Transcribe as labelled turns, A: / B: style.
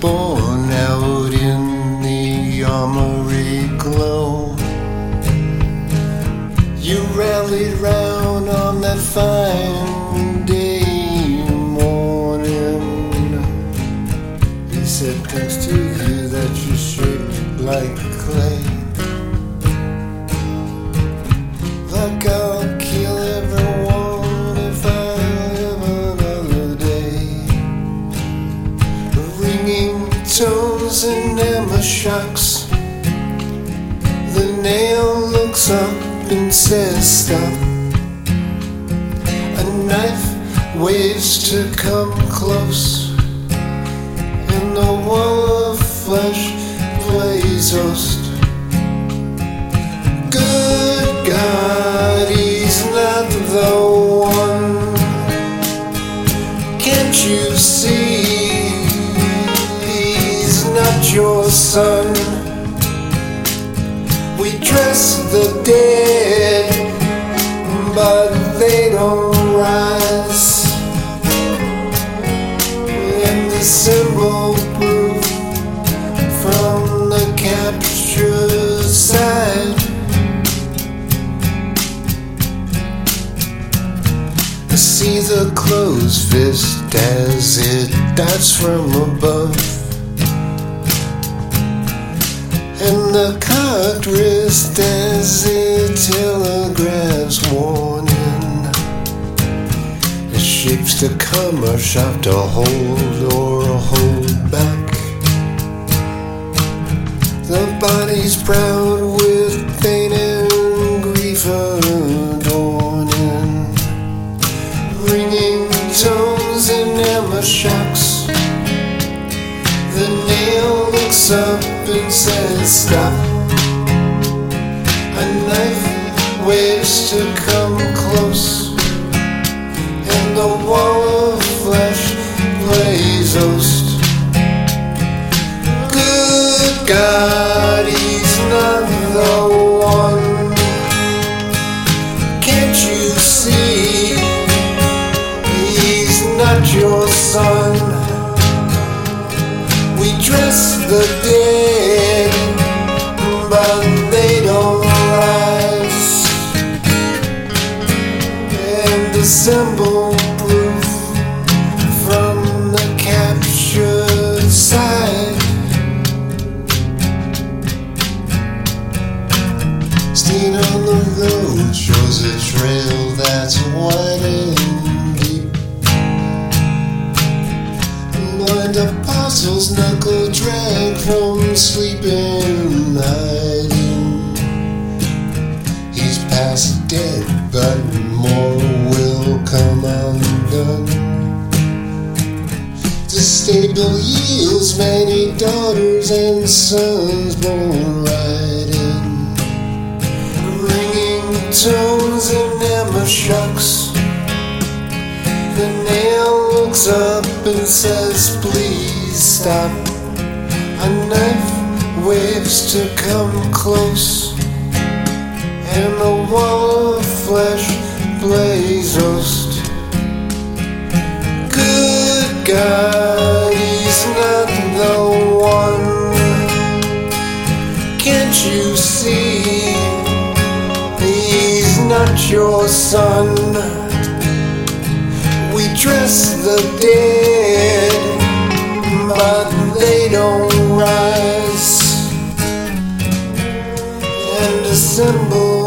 A: born out in the armory glow. You rallied round on that fine Tones and hammer shocks. The nail looks up and says stop. A knife waves to come close. And the wall of flesh plays host. Good God, he's not the one. Can't you see? Your son. We dress the dead, but they don't rise. And the symbol proof from the captured side. I see the closed fist as it darts from above. And the cocked wrist as it telegraphs warning. It shapes to come or shot to hold or hold back. The body's proud with pain and grief adorning ringing tones and hammer shocks. The nail looks up and says stop. A knife waves to come close, and the wall of flesh plays host. The dead, but they don't rise. And assemble proof from the captured side. Seen on the road shows a trail that's wide Blind apostles knuckle drag from sleeping hiding. He's past dead, but more will come undone. The stable yields many daughters and sons born riding ringing tones and hammer shocks. The nail looks up and says, Please stop. A knife waves to come close, and the wall of flesh host. Good God, he's not the one. Can't you see? He's not your son. Dress the dead, but they don't rise. And assemble